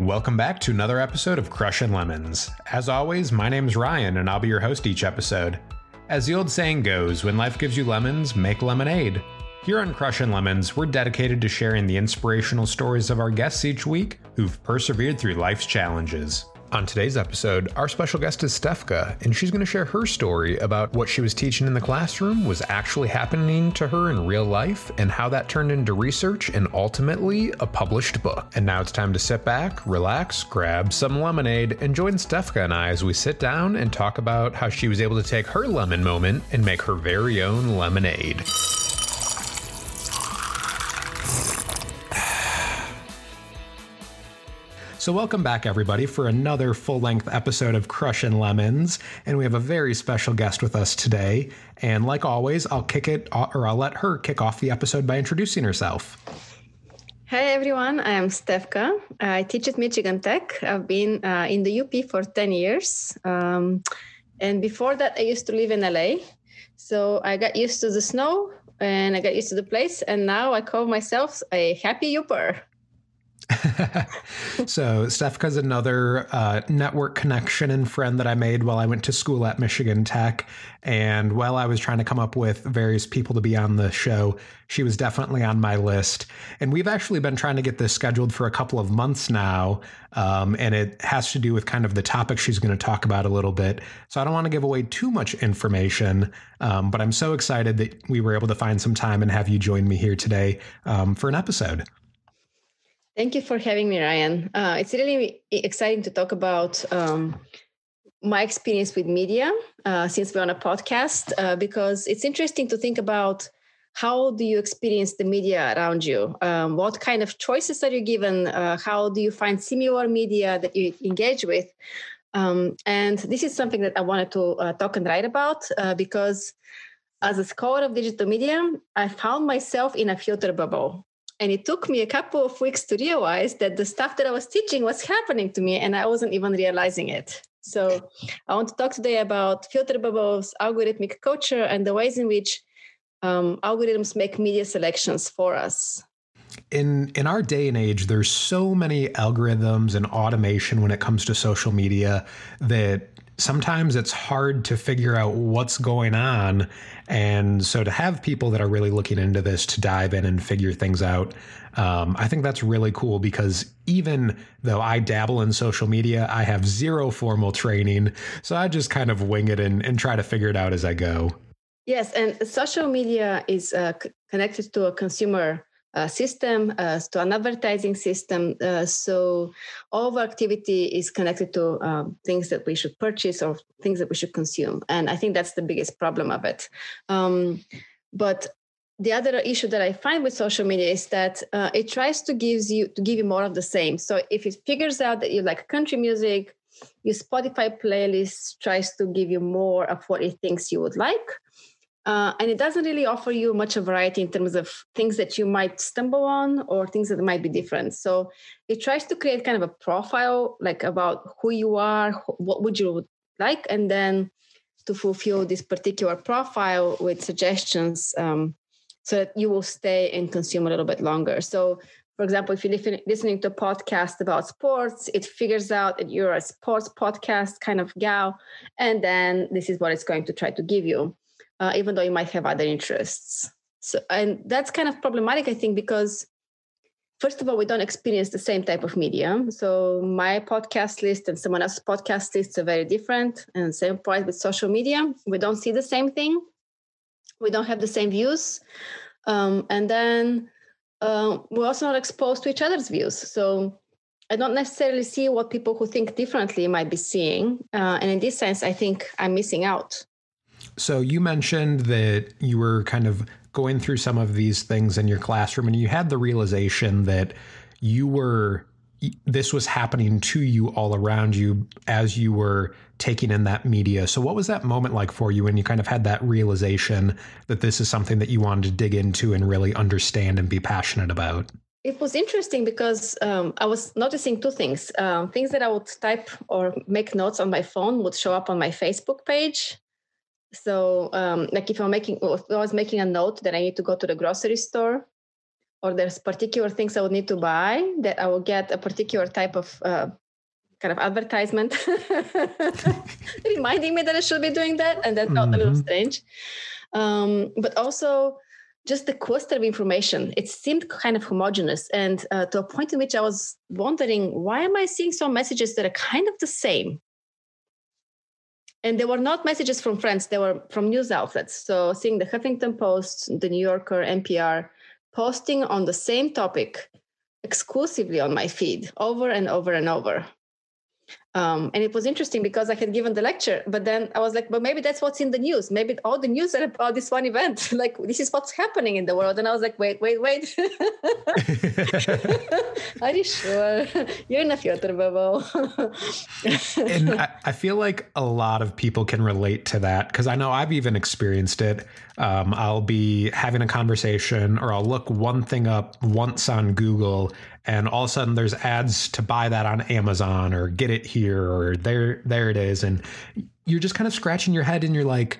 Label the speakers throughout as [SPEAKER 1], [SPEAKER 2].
[SPEAKER 1] Welcome back to another episode of Crushin' Lemons. As always, my name's Ryan, and I'll be your host each episode. As the old saying goes, when life gives you lemons, make lemonade. Here on Crushin' Lemons, we're dedicated to sharing the inspirational stories of our guests each week who've persevered through life's challenges. On today's episode, our special guest is Stefka, and she's going to share her story about what she was teaching in the classroom was actually happening to her in real life and how that turned into research and ultimately a published book. And now it's time to sit back, relax, grab some lemonade, and join Stefka and I as we sit down and talk about how she was able to take her lemon moment and make her very own lemonade. So, welcome back, everybody, for another full length episode of Crushin' Lemons. And we have a very special guest with us today. And like always, I'll kick it, or I'll let her kick off the episode by introducing herself.
[SPEAKER 2] Hi, everyone. I am Stefka. I teach at Michigan Tech. I've been uh, in the UP for 10 years. Um, and before that, I used to live in LA. So I got used to the snow and I got used to the place. And now I call myself a happy Yooper.
[SPEAKER 1] so Stefka's another uh, network connection and friend that I made while I went to school at Michigan Tech. And while I was trying to come up with various people to be on the show, she was definitely on my list. And we've actually been trying to get this scheduled for a couple of months now. Um, and it has to do with kind of the topic she's going to talk about a little bit. So I don't want to give away too much information, um, but I'm so excited that we were able to find some time and have you join me here today um, for an episode.
[SPEAKER 2] Thank you for having me, Ryan. Uh, it's really exciting to talk about um, my experience with media uh, since we're on a podcast, uh, because it's interesting to think about how do you experience the media around you? Um, what kind of choices are you given? Uh, how do you find similar media that you engage with? Um, and this is something that I wanted to uh, talk and write about uh, because as a scholar of digital media, I found myself in a filter bubble. And it took me a couple of weeks to realize that the stuff that I was teaching was happening to me and I wasn't even realizing it. So I want to talk today about filter bubbles, algorithmic culture, and the ways in which um, algorithms make media selections for us.
[SPEAKER 1] In in our day and age, there's so many algorithms and automation when it comes to social media that sometimes it's hard to figure out what's going on. And so to have people that are really looking into this to dive in and figure things out, um, I think that's really cool because even though I dabble in social media, I have zero formal training. So I just kind of wing it and, and try to figure it out as I go.
[SPEAKER 2] Yes, and social media is uh, connected to a consumer uh, system uh, to an advertising system. Uh, so all our activity is connected to um, things that we should purchase or things that we should consume. And I think that's the biggest problem of it. Um, but the other issue that I find with social media is that uh, it tries to gives you to give you more of the same. So if it figures out that you like country music, your Spotify playlist tries to give you more of what it thinks you would like. Uh, and it doesn't really offer you much of variety in terms of things that you might stumble on or things that might be different. So it tries to create kind of a profile, like about who you are, what would you like, and then to fulfill this particular profile with suggestions um, so that you will stay and consume a little bit longer. So, for example, if you're listening to a podcast about sports, it figures out that you're a sports podcast kind of gal, and then this is what it's going to try to give you uh, even though you might have other interests. So, and that's kind of problematic, I think, because first of all, we don't experience the same type of media. So my podcast list and someone else's podcast lists are very different. And same point with social media, we don't see the same thing. We don't have the same views. Um, and then uh, we're also not exposed to each other's views. So I don't necessarily see what people who think differently might be seeing. Uh, and in this sense, I think I'm missing out.
[SPEAKER 1] So you mentioned that you were kind of going through some of these things in your classroom and you had the realization that you were this was happening to you all around you as you were taking in that media. So what was that moment like for you when you kind of had that realization that this is something that you wanted to dig into and really understand and be passionate about?
[SPEAKER 2] It was interesting because um, I was noticing two things. Um, things that I would type or make notes on my phone would show up on my Facebook page so, um, like if I'm making, if I was making a note that I need to go to the grocery store, or there's particular things I would need to buy that I will get a particular type of uh, kind of advertisement reminding me that I should be doing that, and that felt mm-hmm. a little mm-hmm. strange. Um, but also just the cluster of information it seemed kind of homogenous, and uh, to a point in which i was wondering why am i seeing some messages that are kind of the same and they were not messages from friends they were from news outlets. So seeing the huffington post the new yorker npr posting on the same topic exclusively on my feed over and over and over um, and it was interesting because I had given the lecture, but then I was like, but maybe that's what's in the news. Maybe all the news are about this one event. like this is what's happening in the world. And I was like, wait, wait, wait. are you sure? You're in a filter bubble.
[SPEAKER 1] and I, I, feel like a lot of people can relate to that because I know I've even experienced it. Um, I'll be having a conversation or I'll look one thing up once on Google and all of a sudden there's ads to buy that on Amazon or get it here or there there it is. And you're just kind of scratching your head and you're like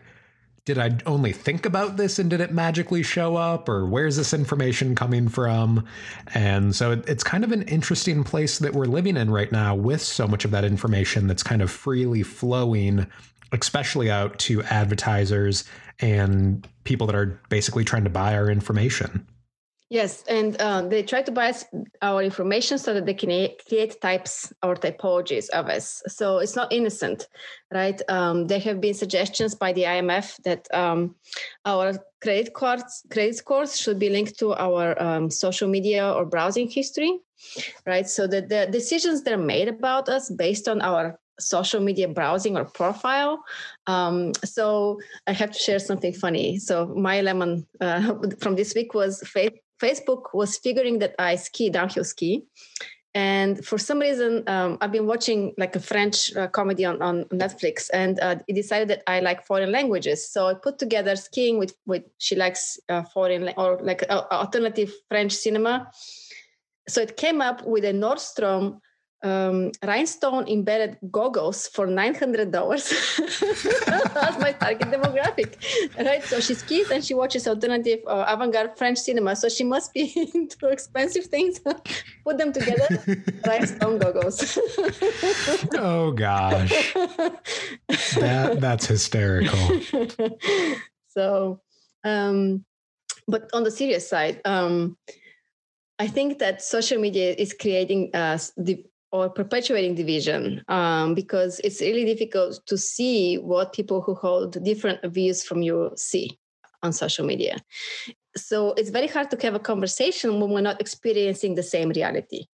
[SPEAKER 1] did I only think about this and did it magically show up or where's this information coming from? And so it, it's kind of an interesting place that we're living in right now with so much of that information that's kind of freely flowing especially out to advertisers and people that are basically trying to buy our information
[SPEAKER 2] Yes, and uh, they try to buy our information so that they can create types or typologies of us. So it's not innocent, right? Um, there have been suggestions by the IMF that um, our credit cards, credit scores should be linked to our um, social media or browsing history, right? So that the decisions that are made about us based on our social media browsing or profile. Um, so I have to share something funny. So my lemon uh, from this week was faith Facebook was figuring that I ski downhill ski. And for some reason, um, I've been watching like a French uh, comedy on, on Netflix, and uh, it decided that I like foreign languages. So I put together skiing with with she likes uh, foreign or like uh, alternative French cinema. So it came up with a Nordstrom um, rhinestone embedded goggles for $900 that's my target demographic right? So she skis and she watches alternative uh, avant-garde french cinema so she must be into expensive things. Put them together rhinestone goggles.
[SPEAKER 1] Oh gosh. That that's hysterical.
[SPEAKER 2] So um but on the serious side um I think that social media is creating uh, the or perpetuating division um, because it's really difficult to see what people who hold different views from you see on social media. So it's very hard to have a conversation when we're not experiencing the same reality.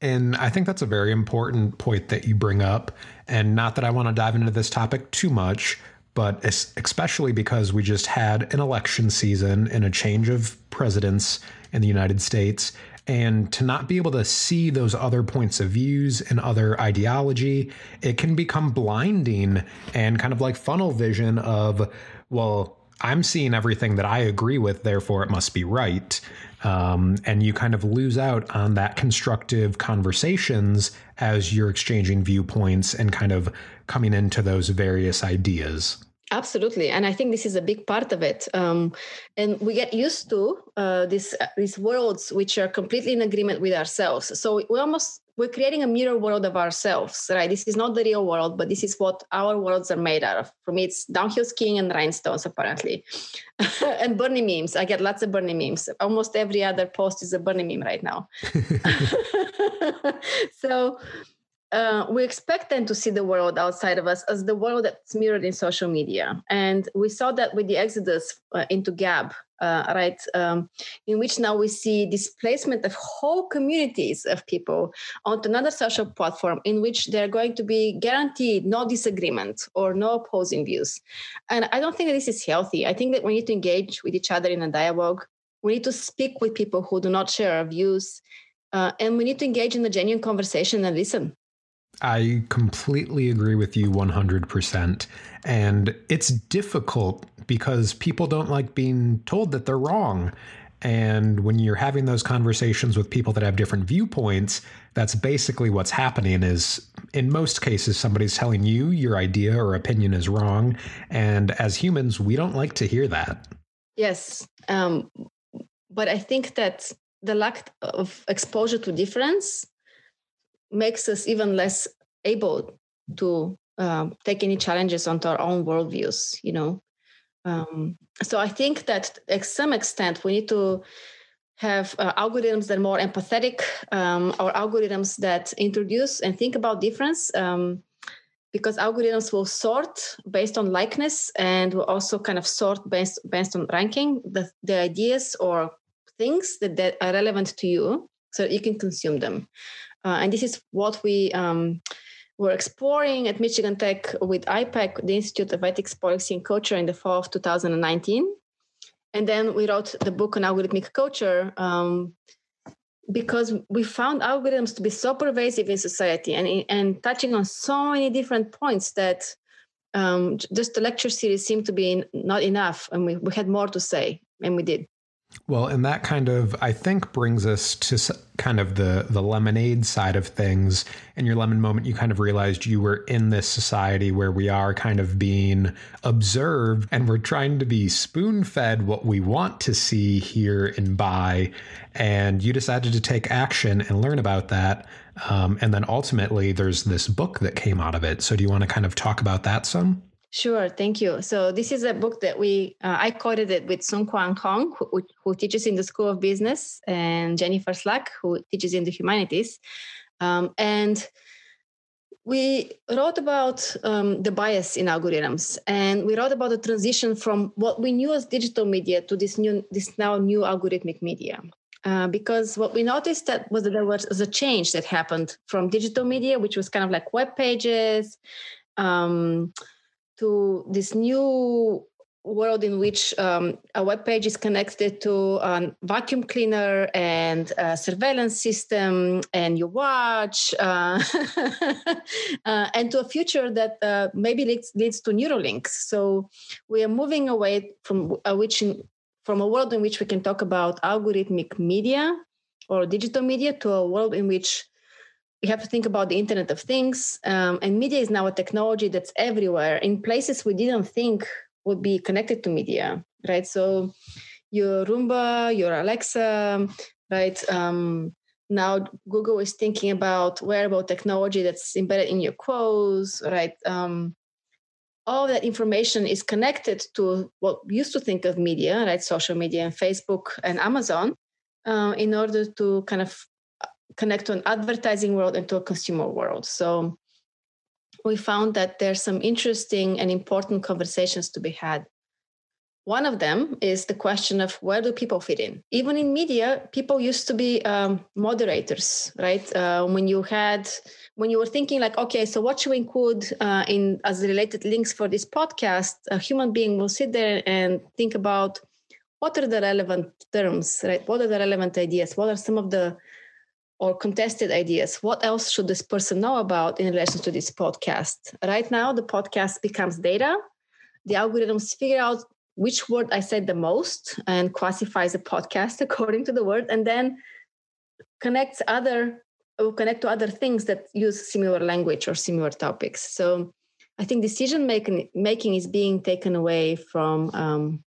[SPEAKER 1] And I think that's a very important point that you bring up. And not that I want to dive into this topic too much, but especially because we just had an election season and a change of presidents in the United States and to not be able to see those other points of views and other ideology it can become blinding and kind of like funnel vision of well i'm seeing everything that i agree with therefore it must be right. Um, and you kind of lose out on that constructive conversations as you're exchanging viewpoints and kind of coming into those various ideas
[SPEAKER 2] Absolutely, and I think this is a big part of it. Um, and we get used to uh, these uh, these worlds which are completely in agreement with ourselves. So we almost we're creating a mirror world of ourselves, right? This is not the real world, but this is what our worlds are made out of. For me, it's downhill skiing and rhinestones, apparently, and Bernie memes. I get lots of Bernie memes. Almost every other post is a Bernie meme right now. so uh, we expect them to see the world outside of us as the world that's mirrored in social media. And we saw that with the exodus uh, into Gab, uh, right, um, in which now we see displacement of whole communities of people onto another social platform in which they're going to be guaranteed no disagreement or no opposing views. And I don't think that this is healthy. I think that we need to engage with each other in a dialogue. We need to speak with people who do not share our views. Uh, and we need to engage in a genuine conversation and listen.
[SPEAKER 1] I completely agree with you 100%. And it's difficult because people don't like being told that they're wrong. And when you're having those conversations with people that have different viewpoints, that's basically what's happening is in most cases somebody's telling you your idea or opinion is wrong and as humans we don't like to hear that.
[SPEAKER 2] Yes. Um, but I think that the lack of exposure to difference makes us even less able to uh, take any challenges onto our own worldviews you know? Um, so i think that to some extent we need to have uh, algorithms that are more empathetic um, or algorithms that introduce and think about difference um, because algorithms will sort based on likeness and will also kind of sort based based on ranking the, the ideas or things that, that are relevant to you so you can consume them uh, and this is what we um, were exploring at michigan tech with IPEC, the institute of ethics policy and culture in the fall of 2019 and then we wrote the book on algorithmic culture um, because we found algorithms to be so pervasive in society and, and touching on so many different points that um, just the lecture series seemed to be not enough and we, we had more to say and we did
[SPEAKER 1] well, and that kind of I think brings us to kind of the the lemonade side of things. In your lemon moment, you kind of realized you were in this society where we are kind of being observed, and we're trying to be spoon fed what we want to see, hear, and buy. And you decided to take action and learn about that. Um, and then ultimately, there's this book that came out of it. So, do you want to kind of talk about that some?
[SPEAKER 2] Sure, thank you. So this is a book that we uh, I coded it with Soonkwan Hong, who, who, teaches in the School of Business, and Jennifer Slack, who teaches in the humanities, um, and we wrote about um, the bias in algorithms, and we wrote about the transition from what we knew as digital media to this new this now new algorithmic media. Uh, because what we noticed that was that there was a change that happened from digital media, which was kind of like web pages. Um, to this new world in which um, a web page is connected to a vacuum cleaner and a surveillance system and your watch uh, uh, and to a future that uh, maybe leads, leads to Neuralinks. So we are moving away from a which in, from a world in which we can talk about algorithmic media or digital media to a world in which we have to think about the internet of things um, and media is now a technology that's everywhere. In places we didn't think would be connected to media right? So your roomba your alexa right? Um, now google is thinking about wearable technology that's embedded in your clothes right? Um, all that information is connected to what we used to think of media right? Social media and facebook and amazon uh, in order to kind of connect to an advertising world and to a consumer world. So we found that there's some interesting and important conversations to be had. One of them is the question of where do people fit in? Even in media, people used to be um, moderators, right? Uh, when you had, when you were thinking like, okay, so what should we include uh, in as related links for this podcast? A human being will sit there and think about what are the relevant terms, right? What are the relevant ideas? What are some of the or contested ideas. What else should this person know about in relation to this podcast? Right now, the podcast becomes data. The algorithms figure out which word I said the most and classifies the podcast according to the word, and then connects other connect to other things that use similar language or similar topics. So I think decision making making is being taken away from um,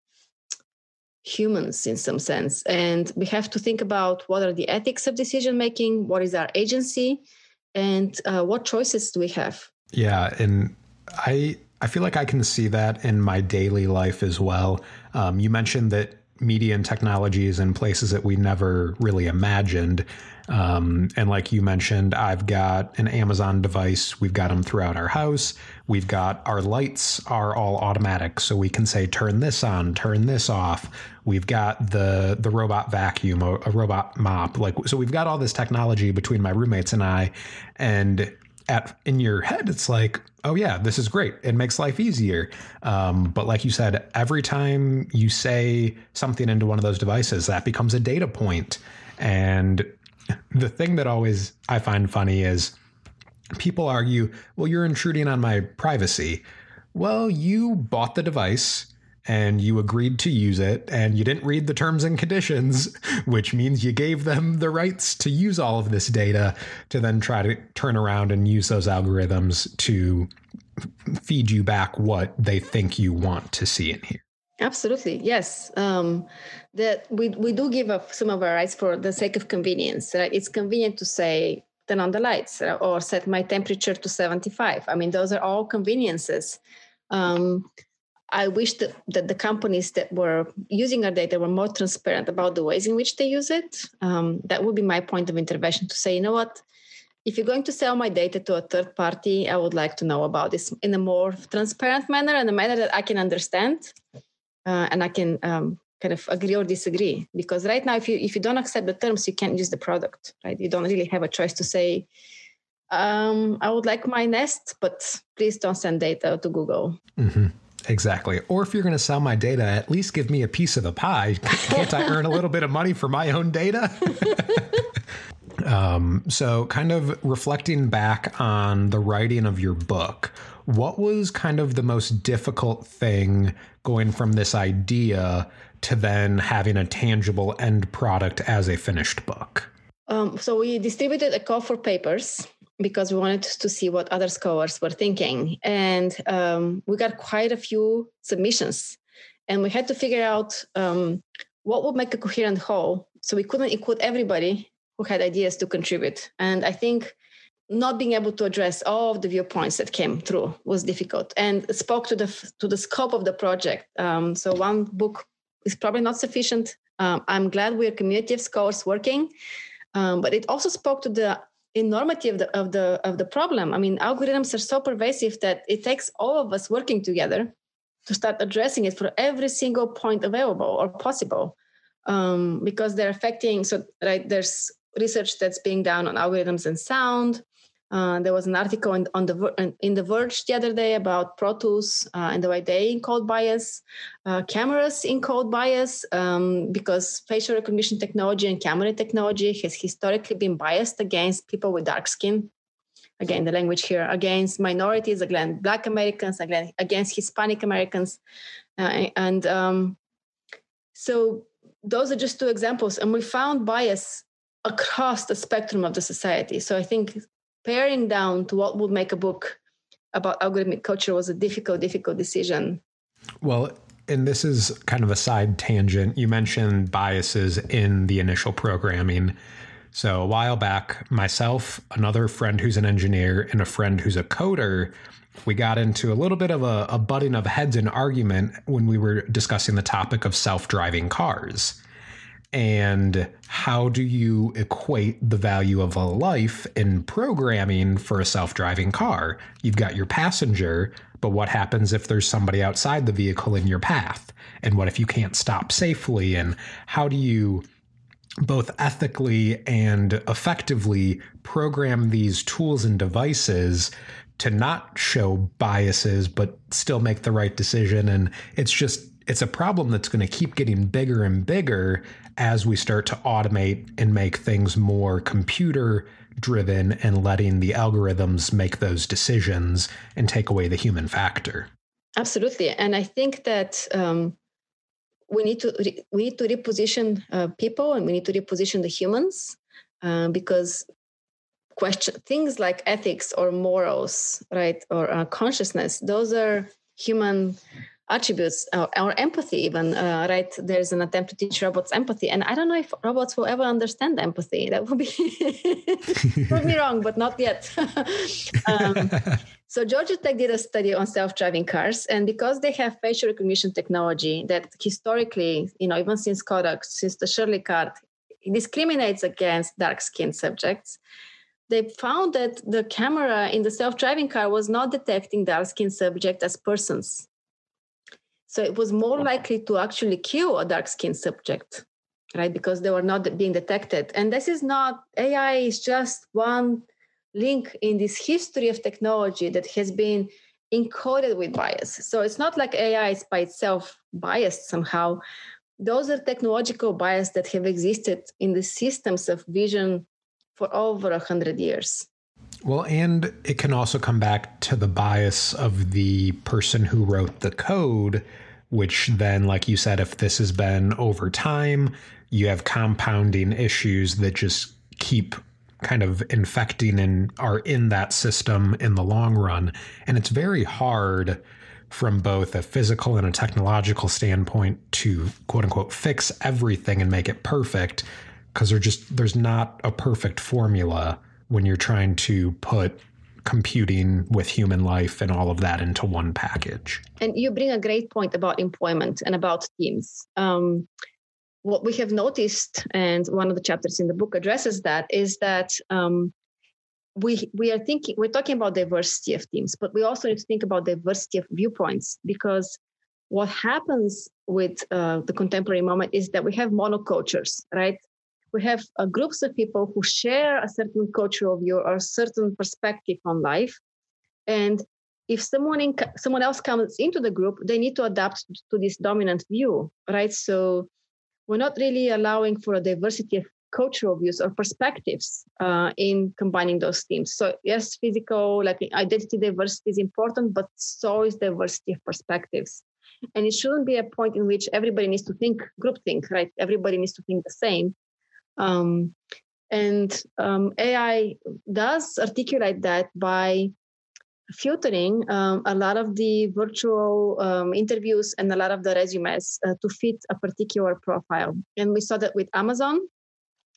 [SPEAKER 2] humans in some sense. And we have to think about what are the ethics of decision making what is our agency and uh, what choices do we have.
[SPEAKER 1] Yeah and i i feel like i can see that in my daily life as well. Um, you mentioned that media and technologies in places that we never really imagined um, and like you mentioned, I've got an Amazon device. We've got them throughout our house. We've got our lights are all automatic, so we can say turn this on, turn this off. We've got the the robot vacuum, a, a robot mop. Like so, we've got all this technology between my roommates and I, and at in your head it's like oh yeah this is great. It makes life easier. Um, but like you said every time you say something into one of those devices that becomes a data point. And the thing that always I find funny is people argue, well, you're intruding on my privacy. Well, you bought the device and you agreed to use it and you didn't read the terms and conditions, which means you gave them the rights to use all of this data to then try to turn around and use those algorithms to feed you back what they think you want to see in here.
[SPEAKER 2] Absolutely, yes. Um, that we we do give up some of our rights for the sake of convenience. Right? It's convenient to say turn on the lights or set my temperature to 75. I mean, those are all conveniences. Um, I wish that, that the companies that were using our data were more transparent about the ways in which they use it. Um, that would be my point of intervention to say, you know what, if you're going to sell my data to a third party, I would like to know about this in a more transparent manner and a manner that I can understand uh, and I can um, kind of agree or disagree. Because right now, if you if you don't accept the terms, you can't use the product. Right? You don't really have a choice to say, um, "I would like my Nest, but please don't send data to Google."
[SPEAKER 1] Mm-hmm. Exactly. Or if you're going to sell my data, at least give me a piece of the pie. Can't I earn a little bit of money for my own data? um, so, kind of reflecting back on the writing of your book, what was kind of the most difficult thing going from this idea to then having a tangible end product as a finished book?
[SPEAKER 2] Um, so we distributed a call for papers because we wanted to see what other scholars were thinking, and um, we got quite a few submissions, and we had to figure out um, what would make a coherent whole. So we couldn't include everybody who had ideas to contribute, and I think not being able to address all of the viewpoints that came through was difficult and spoke to the to the scope of the project. Um, so one book is probably not sufficient. Um, I'm glad we're community of scholars working, um, but it also spoke to the enormity of the of the of the problem. I mean, algorithms are so pervasive that it takes all of us working together to start addressing it for every single point available or possible, um, because they're affecting. So right, there's research that's being done on algorithms and sound uh, there was an article in, on the in the Verge the other day about Pro Tools uh, and the way they encode bias, uh, cameras encode bias um, because facial recognition technology and camera technology has historically been biased against people with dark skin. Again, the language here against minorities, against Black Americans, against, against Hispanic Americans, uh, and um, so those are just two examples. And we found bias across the spectrum of the society. So I think paring down to what would make a book about algorithmic culture was a difficult, difficult decision.
[SPEAKER 1] Well, and this is kind of a side tangent. You mentioned biases in the initial programming. So a while back, myself, another friend who's an engineer, and a friend who's a coder, we got into a little bit of a, a butting of heads and argument when we were discussing the topic of self-driving cars and how do you equate the value of a life in programming for a self-driving car? You've got your passenger but what happens if there's somebody outside the vehicle in your path? And what if you can't stop safely? And how do you both ethically and effectively program these tools and devices to not show biases but still make the right decision? And it's just it's a problem that's going to keep getting bigger and bigger as we start to automate and make things more computer driven and letting the algorithms make those decisions and take away the human factor.
[SPEAKER 2] Absolutely, and I think that um, we need to re- we need to reposition uh, people and we need to reposition the humans uh, because question things like ethics or morals, right, or uh, consciousness, those are human attributes or, or empathy even uh, right? There's an attempt to teach robots empathy and i don't know if robots will ever understand empathy. That would be prove me wrong but not yet. Um, so georgia tech did a study on self-driving cars and because they have facial recognition technology that historically you know even since kodak since the shirley card discriminates against dark skinned subjects they found that the camera in the self-driving car was not detecting dark skinned subjects as persons so it was more likely to actually kill a dark skinned subject, right? Because they were not being detected. And this is not, AI is just one link in this history of technology that has been encoded with bias. So it's not like AI is by itself biased somehow. Those are technological bias that have existed in the systems of vision for over a hundred years.
[SPEAKER 1] Well, and it can also come back to the bias of the person who wrote the code which then, like you said, if this has been over time, you have compounding issues that just keep kind of infecting and are in that system in the long run. And it's very hard from both a physical and a technological standpoint to quote unquote fix everything and make it perfect because there's just there's not a perfect formula when you're trying to put computing with human life and all of that into one package.
[SPEAKER 2] And you bring a great point about employment and about teams. Um, what we have noticed, and one of the chapters in the book addresses that, is that um, we we are thinking we're talking about diversity of teams, but we also need to think about diversity of viewpoints because what happens with uh, the contemporary moment is that we have monocultures, right? We have uh, groups of people who share a certain cultural view or a certain perspective on life. And if someone in, someone else comes into the group they need to adapt to this dominant view right? So we're not really allowing for a diversity of cultural views or perspectives uh, in combining those themes. So yes physical like identity diversity is important but so is diversity of perspectives. And it shouldn't be a point in which everybody needs to think group think right? Everybody needs to think the same um, and um, AI does articulate that by filtering um, a lot of the virtual um, interviews and a lot of the resumes uh, to fit a particular profile. And we saw that with Amazon,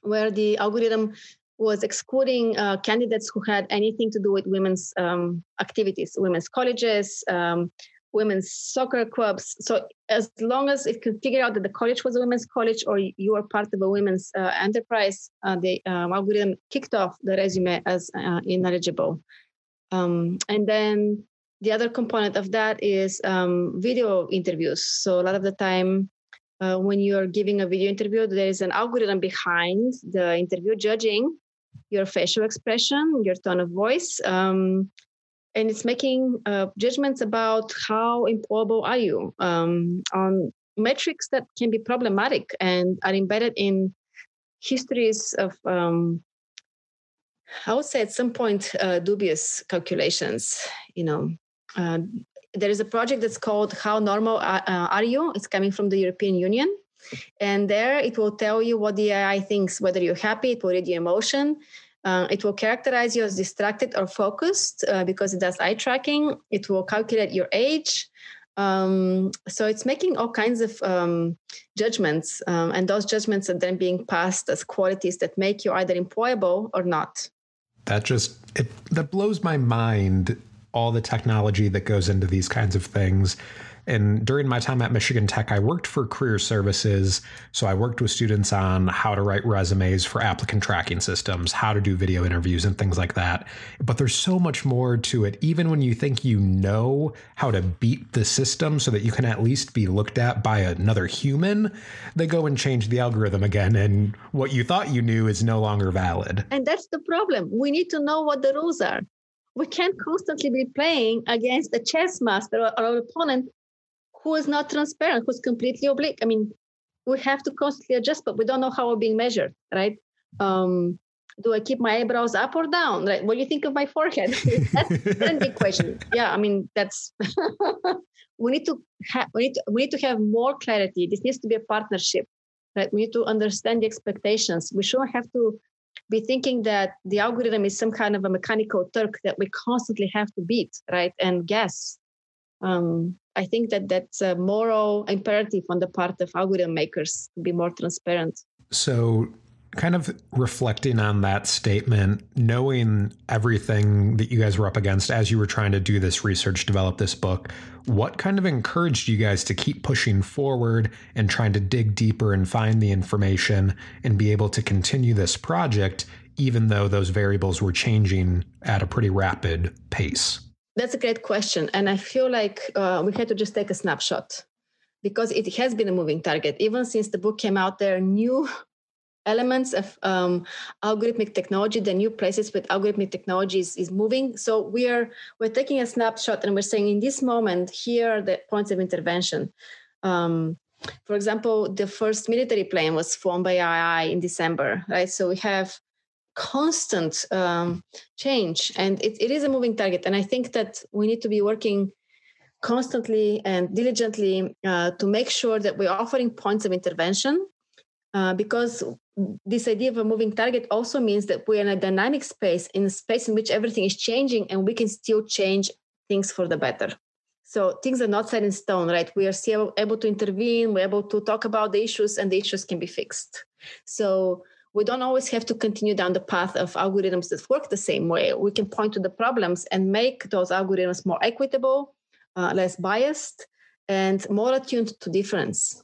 [SPEAKER 2] where the algorithm was excluding uh, candidates who had anything to do with women's um, activities, women's colleges, um, women's soccer clubs. So as long as it could figure out that the college was a women's college or you were part of a women's uh, enterprise, uh, the um, algorithm kicked off the resume as uh, ineligible. Um, and then the other component of that is um, video interviews. So a lot of the time, uh, when you're giving a video interview, there is an algorithm behind the interview judging your facial expression, your tone of voice, um, and it's making uh, judgments about how employable are you um, on metrics that can be problematic and are embedded in histories of um, i would say at some point uh, dubious calculations you know. Uh, there is a project that's called how normal uh, are you? It's coming from the european union. And there it will tell you what the ai thinks whether you're happy it will read your emotion uh, it will characterize you as distracted or focused uh, because it does eye tracking. It will calculate your age. Um, so it's making all kinds of um, judgments, um, and those judgments are then being passed as qualities that make you either employable or not.
[SPEAKER 1] That just it that blows my mind. All the technology that goes into these kinds of things and during my time at Michigan Tech, I worked for career services. So I worked with students on how to write resumes for applicant tracking systems, how to do video interviews, and things like that. But there's so much more to it, even when you think you know how to beat the system so that you can at least be looked at by another human, they go and change the algorithm again. And what you thought you knew is no longer valid.
[SPEAKER 2] And that's the problem. We need to know what the rules are we can't constantly be playing against a chess master or, or opponent who is not transparent, who's completely oblique. I mean, we have to constantly adjust, but we don't know how we're being measured, right? Um, do I keep my eyebrows up or down? Right? What do you think of my forehead? that's, a big question. Yeah, I mean, that's we need to have we need to, we need to have more clarity. This needs to be a partnership, right? We need to understand the expectations. We shouldn't have to be thinking that the algorithm is some kind of a mechanical Turk that we constantly have to beat, right? And guess. Um, I think that that's a moral imperative on the part of algorithm makers to be more transparent.
[SPEAKER 1] So, kind of reflecting on that statement, knowing everything that you guys were up against as you were trying to do this research, develop this book, what kind of encouraged you guys to keep pushing forward and trying to dig deeper and find the information and be able to continue this project, even though those variables were changing at a pretty rapid pace?
[SPEAKER 2] That's a great question. And I feel like uh, we had to just take a snapshot because it has been a moving target. Even since the book came out, there are new elements of um, algorithmic technology, the new places with algorithmic technologies is moving. So we are we're taking a snapshot and we're saying in this moment, here are the points of intervention. Um, for example, the first military plane was flown by AI in December, right? So we have constant um, change and it, it is a moving target and i think that we need to be working constantly and diligently uh, to make sure that we're offering points of intervention uh, because this idea of a moving target also means that we're in a dynamic space in a space in which everything is changing and we can still change things for the better So things are not set in stone, right? We are still able to intervene, we're able to talk about the issues, and the issues can be fixed. So we don't always have to continue down the path of algorithms that work the same way. We can point to the problems and make those algorithms more equitable, uh, less biased, and more attuned to difference.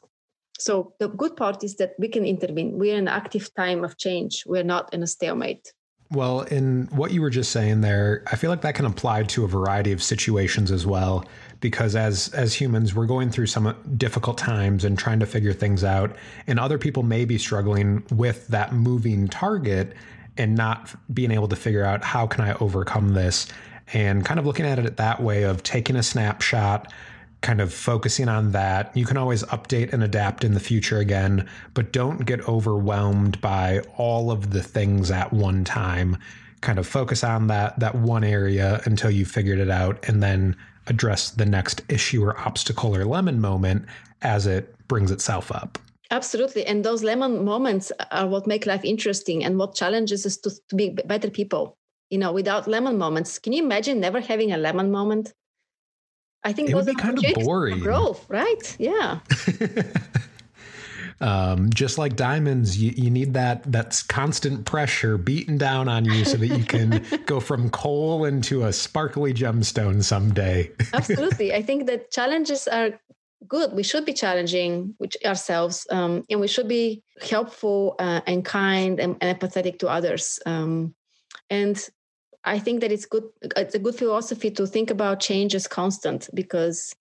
[SPEAKER 2] So the good part is that we can intervene. We're in an active time of change. We're not in a stalemate.
[SPEAKER 1] Well, in what you were just saying there, I feel like that can apply to a variety of situations as well. Because as as humans, we're going through some difficult times and trying to figure things out, and other people may be struggling with that moving target and not being able to figure out how can I overcome this, and kind of looking at it that way of taking a snapshot, kind of focusing on that. You can always update and adapt in the future again, but don't get overwhelmed by all of the things at one time. Kind of focus on that that one area until you've figured it out and then address the next issue or obstacle or lemon moment as it brings itself up.
[SPEAKER 2] Absolutely. And those lemon moments are what make life interesting and what challenges us to, to be better people. You know, without lemon moments, can you imagine never having a lemon moment? I think
[SPEAKER 1] it would be kind of boring.
[SPEAKER 2] Growth, right? Yeah.
[SPEAKER 1] um, just like diamonds, you, you need that that's constant pressure beaten down on you so that you can go from coal into a sparkly gemstone someday.
[SPEAKER 2] Absolutely, I think that challenges are good. We should be challenging ourselves, um, and we should be helpful uh, and kind and, and, empathetic to others. Um, and I think that it's good. It's a good philosophy to think about change as constant because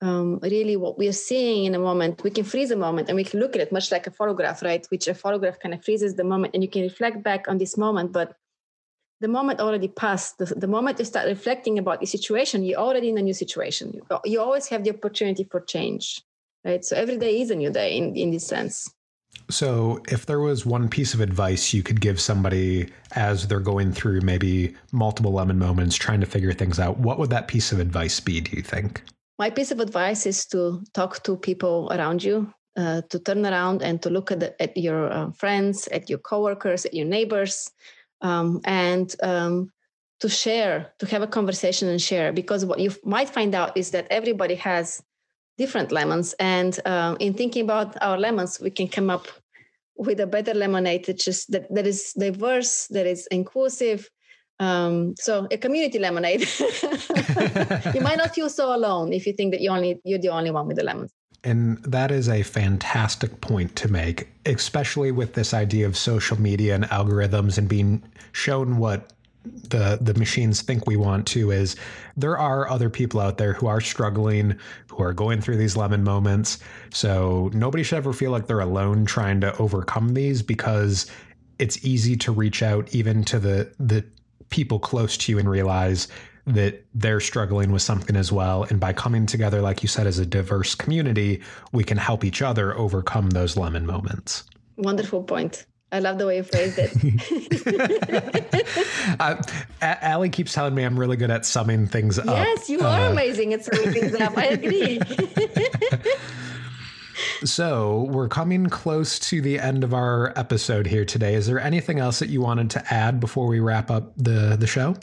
[SPEAKER 2] um, really what we are seeing in a moment, we can freeze a moment and we can look at it much like a photograph, right? Which a photograph kind of freezes the moment and you can reflect back on this moment, but the moment already passed. The, the moment you start reflecting about the situation, you're already in a new situation. You, you always have the opportunity for change, right? So every day is a new day in, in this sense.
[SPEAKER 1] So, if there was one piece of advice you could give somebody as they're going through maybe multiple lemon moments trying to figure things out, what would that piece of advice be, do you think?
[SPEAKER 2] My piece of advice is to talk to people around you, uh, to turn around and to look at, the, at your uh, friends, at your coworkers, at your neighbors, um, and um, to share, to have a conversation and share. Because what you might find out is that everybody has different lemons. And uh, in thinking about our lemons, we can come up with a better lemonade that just that, that is diverse, that is inclusive. Um, so a community lemonade. you might not feel so alone if you think that you only you're the only one with the lemons.
[SPEAKER 1] And that is a fantastic point to make, especially with this idea of social media and algorithms and being shown what the the machines think we want to is there are other people out there who are struggling who are going through these lemon moments so nobody should ever feel like they're alone trying to overcome these because it's easy to reach out even to the the people close to you and realize that they're struggling with something as well and by coming together like you said as a diverse community we can help each other overcome those lemon moments
[SPEAKER 2] wonderful point I love the way you phrased it.
[SPEAKER 1] uh, Allie keeps telling me I'm really good at summing things
[SPEAKER 2] yes,
[SPEAKER 1] up.
[SPEAKER 2] Yes, you are uh, amazing at summing things up. I agree.
[SPEAKER 1] so we're coming close to the end of our episode here today. Is there anything else that you wanted to add before we wrap up the the show?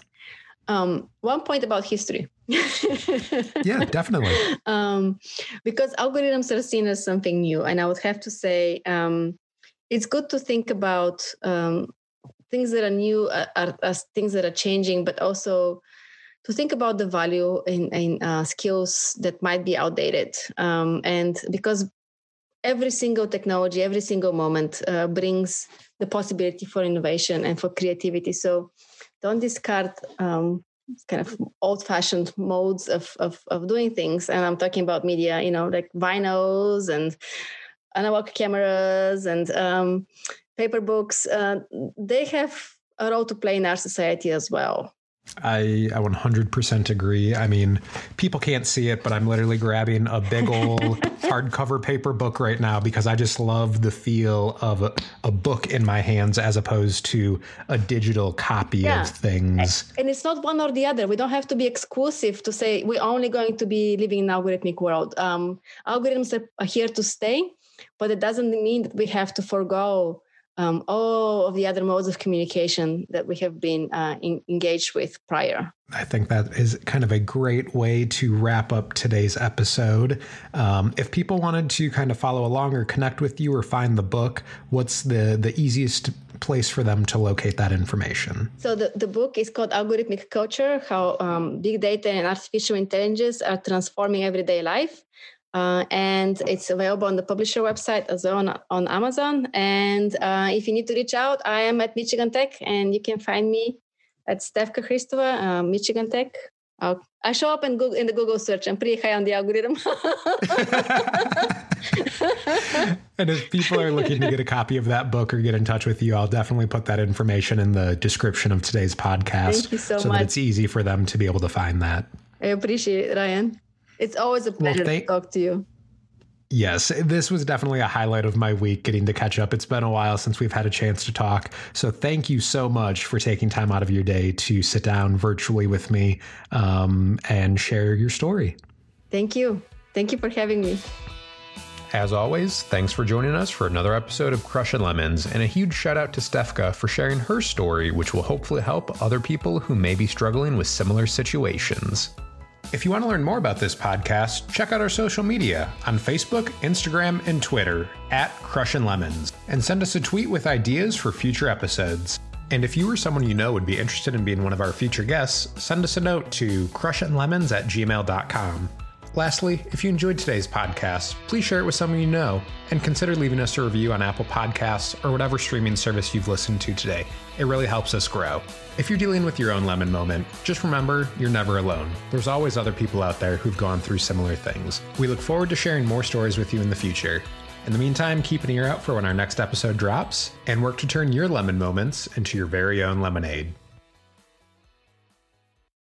[SPEAKER 2] Um, one point about history.
[SPEAKER 1] yeah, definitely.
[SPEAKER 2] Um, because algorithms are seen as something new, and I would have to say. Um, it's good to think about um, things that are new uh, are, as things that are changing, but also to think about the value in, in uh, skills that might be outdated. Um, and because every single technology, every single moment uh, brings the possibility for innovation and for creativity. So don't discard um, kind of old-fashioned modes of, of, of doing things. And I'm talking about media, you know, like vinyls and analog cameras and um, paper books, uh, they have a role to play in our society as well.
[SPEAKER 1] I, I 100% agree. I mean, people can't see it, but I'm literally grabbing a big old hardcover paper book right now because I just love the feel of a, a, book in my hands as opposed to a digital copy yeah. of things.
[SPEAKER 2] And it's not one or the other. We don't have to be exclusive to say we're only going to be living in an algorithmic world. Um, algorithms are here to stay but it doesn't mean that we have to forego um, all of the other modes of communication that we have been uh, in, engaged with prior.
[SPEAKER 1] I think that is kind of a great way to wrap up today's episode. Um, if people wanted to kind of follow along or connect with you or find the book, what's the the easiest place for them to locate that information?
[SPEAKER 2] So the, the book is called Algorithmic Culture: How um, Big Data and Artificial Intelligence Are Transforming Everyday Life. Uh, and it's available on the publisher website as well on, on Amazon. And uh, if you need to reach out, I am at Michigan Tech, and you can find me at Stefka Hristova, uh, Michigan Tech. I'll, I show up in, Google, in the Google search. I'm pretty high on the algorithm.
[SPEAKER 1] and if people are looking to get a copy of that book or get in touch with you, I'll definitely put that information in the description of today's podcast
[SPEAKER 2] Thank you so,
[SPEAKER 1] so
[SPEAKER 2] much.
[SPEAKER 1] that it's easy for them to be able to find that.
[SPEAKER 2] I appreciate it, Ryan. It's always a pleasure well, to talk to you.
[SPEAKER 1] Yes, this was definitely a highlight of my week getting to catch up. It's been a while since we've had a chance to talk. So thank you so much for taking time out of your day to sit down virtually with me um, and share your story.
[SPEAKER 2] Thank you. Thank you for having me.
[SPEAKER 1] As always, thanks for joining us for another episode of Crushing Lemons, and a huge shout out to Stefka for sharing her story, which will hopefully help other people who may be struggling with similar situations. If you want to learn more about this podcast, check out our social media on Facebook, Instagram, and Twitter at Crushin' Lemons, and send us a tweet with ideas for future episodes. And if you or someone you know would be interested in being one of our future guests, send us a note to crushinlemons at gmail.com. Lastly, if you enjoyed today's podcast, please share it with someone you know and consider leaving us a review on Apple Podcasts or whatever streaming service you've listened to today. It really helps us grow. If you're dealing with your own lemon moment, just remember you're never alone. There's always other people out there who've gone through similar things. We look forward to sharing more stories with you in the future. In the meantime, keep an ear out for when our next episode drops and work to turn your lemon moments into your very own lemonade.